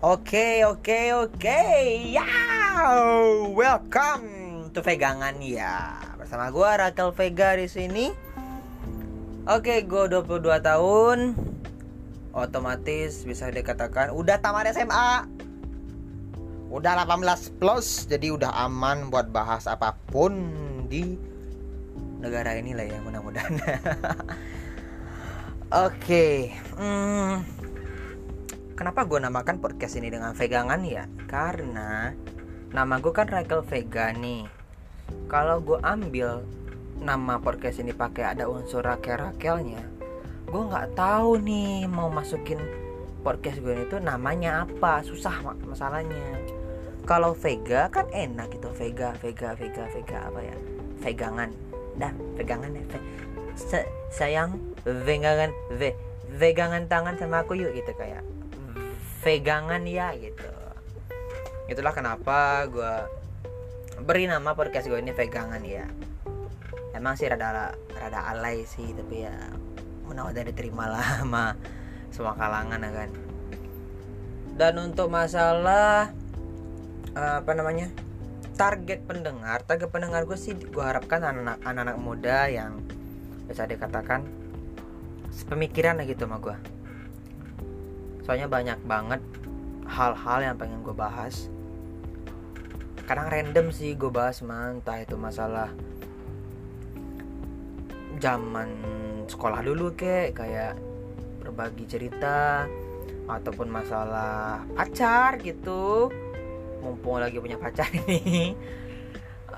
Oke, oke, oke. Ya, welcome to Vegangan ya. Bersama gue Rakel Vega di sini. Oke, gue 22 tahun. Otomatis bisa dikatakan udah tamat SMA. Udah 18 plus, jadi udah aman buat bahas apa pun di negara ini lah ya mudah-mudahan. Oke, hmm, kenapa gue namakan podcast ini dengan vegangan ya? Karena nama gue kan Rakel Vega nih. Kalau gue ambil nama podcast ini pakai ada unsur Rakel Rakelnya gue nggak tahu nih mau masukin podcast gue itu namanya apa. Susah masalahnya. Kalau Vega kan enak gitu. Vega Vega Vega Vega apa ya? Vegangan. Dah vegangan ya. Sayang vegangan ve vegangan tangan sama aku yuk gitu kayak vegangan ya gitu. Itulah kenapa gue beri nama podcast gue ini vegangan ya. Emang sih rada rada alay sih tapi ya mudah-mudahan diterima lah sama semua kalangan ya kan. Dan untuk masalah apa namanya target pendengar target pendengar gue sih gue harapkan anak-anak anak-anak muda yang bisa dikatakan sepemikiran gitu sama gue soalnya banyak banget hal-hal yang pengen gue bahas. Kadang random sih gue bahas man. Entah itu masalah zaman sekolah dulu kek kayak berbagi cerita ataupun masalah pacar gitu. Mumpung lagi punya pacar ini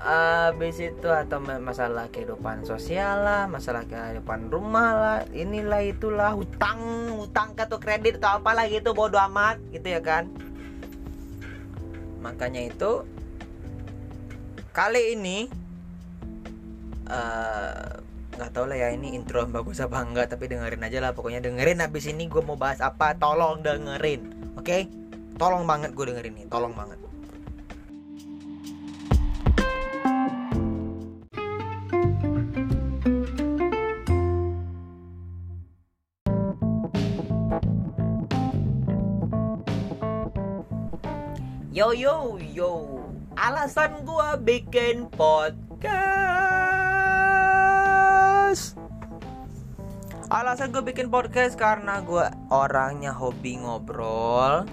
habis itu atau masalah kehidupan sosial lah masalah kehidupan rumah lah inilah itulah hutang hutang atau kredit atau apalah gitu bodo amat gitu ya kan makanya itu kali ini eh, nggak uh, tau lah ya ini intro bagus apa enggak tapi dengerin aja lah pokoknya dengerin habis ini gue mau bahas apa tolong dengerin oke okay? tolong banget gue dengerin nih tolong banget Yo yo yo, alasan gua bikin podcast. Alasan gue bikin podcast karena gue orangnya hobi ngobrol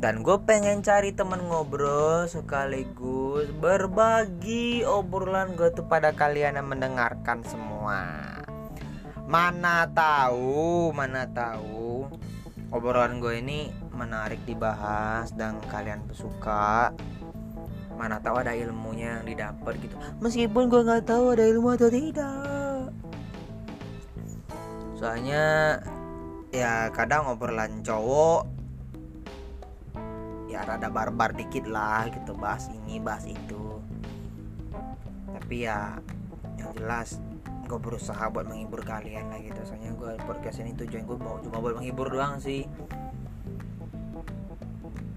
dan gue pengen cari temen ngobrol sekaligus berbagi obrolan gue tuh pada kalian yang mendengarkan semua. Mana tahu, mana tahu obrolan gue ini menarik dibahas dan kalian suka mana tahu ada ilmunya yang didapat gitu. Meskipun gue nggak tahu ada ilmu atau tidak. Soalnya ya kadang obrolan cowok ya rada barbar dikit lah gitu bahas ini bahas itu. Tapi ya yang jelas gue berusaha buat menghibur kalian lah gitu. Soalnya gue podcast ini tujuan gue mau cuma buat menghibur doang sih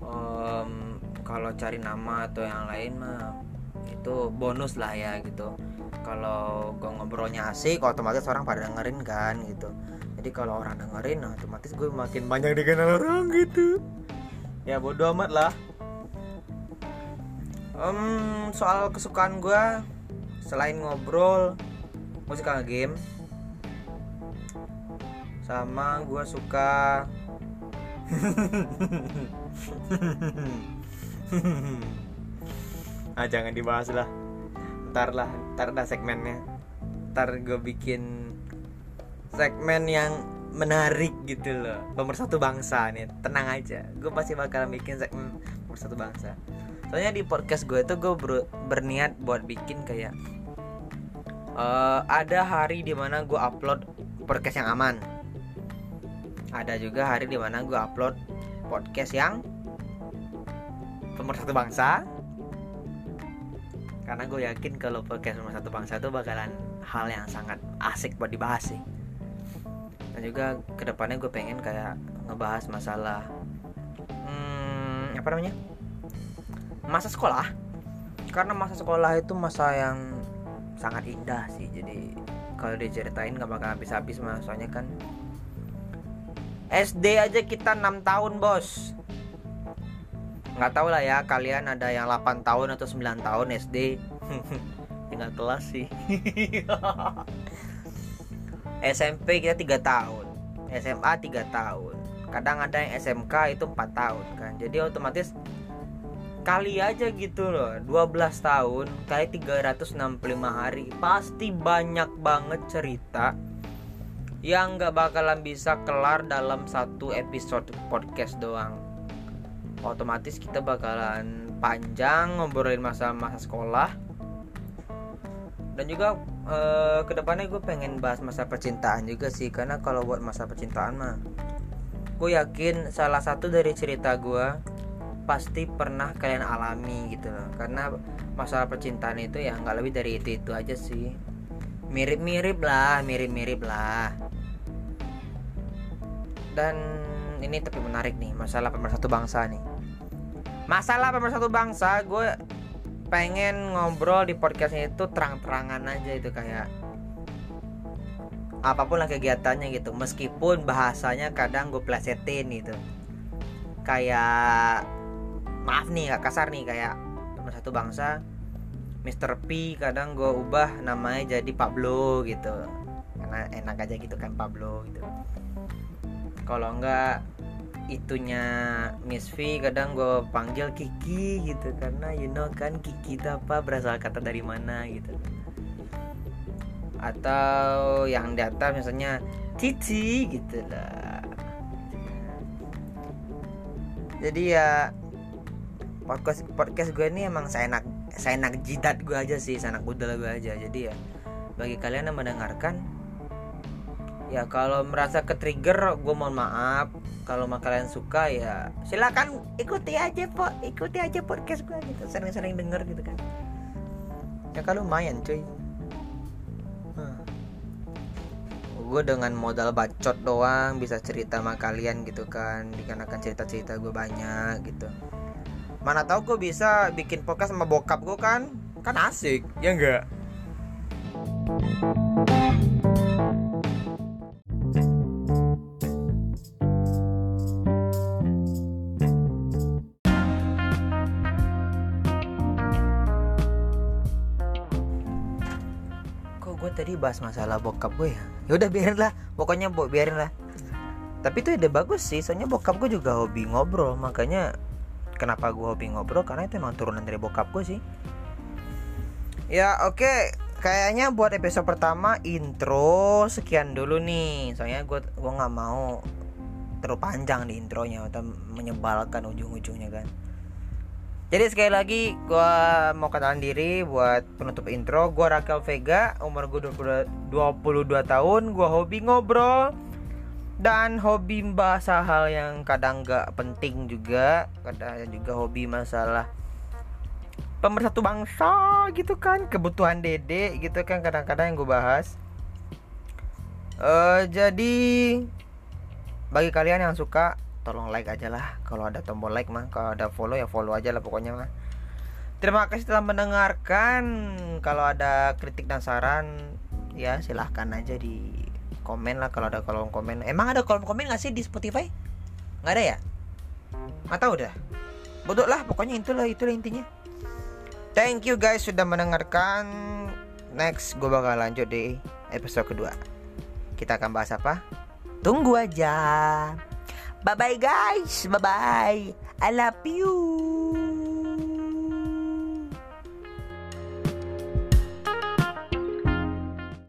um, kalau cari nama atau yang lain mah itu bonus lah ya gitu. Kalau gue ngobrolnya asik otomatis orang pada dengerin kan gitu. Jadi kalau orang dengerin otomatis gue makin banyak dikenal orang gitu. Ya bodo amat lah. Um, soal kesukaan gue selain ngobrol musikal game sama gue suka ah jangan dibahas lah. Ntar lah ntar ada segmennya. Ntar gue bikin segmen yang menarik gitu loh. Pemersatu bangsa nih tenang aja. Gue pasti bakal bikin segmen pemersatu bangsa. Soalnya di podcast gue itu gue ber, berniat buat bikin kayak uh, ada hari di mana gue upload podcast yang aman ada juga hari di mana gue upload podcast yang pemersatu bangsa. Karena gue yakin kalau podcast pemersatu bangsa itu bakalan hal yang sangat asik buat dibahas sih. Dan juga ke depannya gue pengen kayak ngebahas masalah hmm, apa namanya? Masa sekolah. Karena masa sekolah itu masa yang sangat indah sih. Jadi kalau diceritain gak bakal habis-habis mah soalnya kan SD aja kita 6 tahun bos. Nggak tahu lah ya kalian ada yang 8 tahun atau 9 tahun SD tinggal kelas sih. SMP kita tiga tahun. SMA tiga tahun. Kadang ada yang SMK itu 4 tahun kan. Jadi otomatis kali aja gitu loh 12 tahun kali 365 hari. Pasti banyak banget cerita yang nggak bakalan bisa kelar dalam satu episode podcast doang. Otomatis kita bakalan panjang ngobrolin masa-masa sekolah. Dan juga uh, ke depannya gue pengen bahas masa percintaan juga sih karena kalau buat masa percintaan mah gue yakin salah satu dari cerita gue pasti pernah kalian alami gitu loh. Karena masalah percintaan itu ya nggak lebih dari itu itu aja sih. Mirip-mirip lah mirip-mirip lah dan ini tapi menarik nih masalah pemersatu bangsa nih. Masalah pemersatu bangsa gue pengen ngobrol di podcastnya itu terang-terangan aja itu kayak apa pun lah kegiatannya gitu. Meskipun bahasanya kadang gue plesetin gitu. Kayak maaf nih gak kasar nih kayak nomor satu bangsa Mr. P kadang gue ubah namanya jadi Pablo gitu. Karena enak aja gitu kan Pablo gitu kalau enggak itunya Miss V kadang gue panggil Kiki gitu. Karena you know kan Kiki itu apa berasal kata dari mana gitu. Atau yang di misalnya Cici gitu lah. Jadi ya podcast podcast gue ini emang saya enak saya enak jidat gue aja sih saya enak budal gue aja. Jadi ya bagi kalian yang mendengarkan ya kalau merasa ke trigger gue mohon maaf. Kalau kalian suka ya silakan ikuti aja po ikuti aja podcast gue gitu. Sering-sering denger gitu kan. Ya kalau lumayan cuy. Hmm. gue dengan modal bacot doang bisa cerita sama kalian gitu kan. Dikarenakan cerita-cerita gue banyak gitu. Mana tahu gue bisa bikin podcast sama bokap gue kan. Kan asik ya enggak? kok gue tadi bahas masalah bokap gue ya. Ya udah biarin lah. Pokoknya bo biarin lah. Tapi itu ide bagus sih soalnya bokap gue juga hobi ngobrol. Makanya kenapa gue hobi ngobrol? Karena itu emang turunan dari bokap gue sih. Ya oke. Okay. kayaknya buat episode pertama intro sekian dulu nih. Soalnya gue gue nggak mau terlalu panjang di intronya atau menyebalkan ujung-ujungnya kan jadi sekali lagi gue mau kenalan diri buat penutup intro. Gue Rakel Vega, umur gue 22, 22 tahun Gue hobi ngobrol. Dan hobi bahasa hal yang kadang gak penting juga kadang juga hobi masalah pemersatu bangsa gitu kan kebutuhan dede gitu kan kadang-kadang yang gue bahas. Uh, jadi bagi kalian yang suka tolong like aja lah. Kalau ada tombol like mah kalau ada follow ya follow aja lah pokoknya mah. Terima kasih telah mendengarkan. Kalau ada kritik dan saran ya silahkan aja di komen lah kalau ada kolom komen. Emang ada kolom komen gak sih di Spotify? Nggak ada ya? Nggak tahu dah. Bodoh lah pokoknya itulah itulah intinya. Thank you guys sudah mendengarkan. Next gue bakal lanjut di episode kedua. Kita akan bahas apa? Tunggu aja Bye-bye guys! Bye-bye! I love you!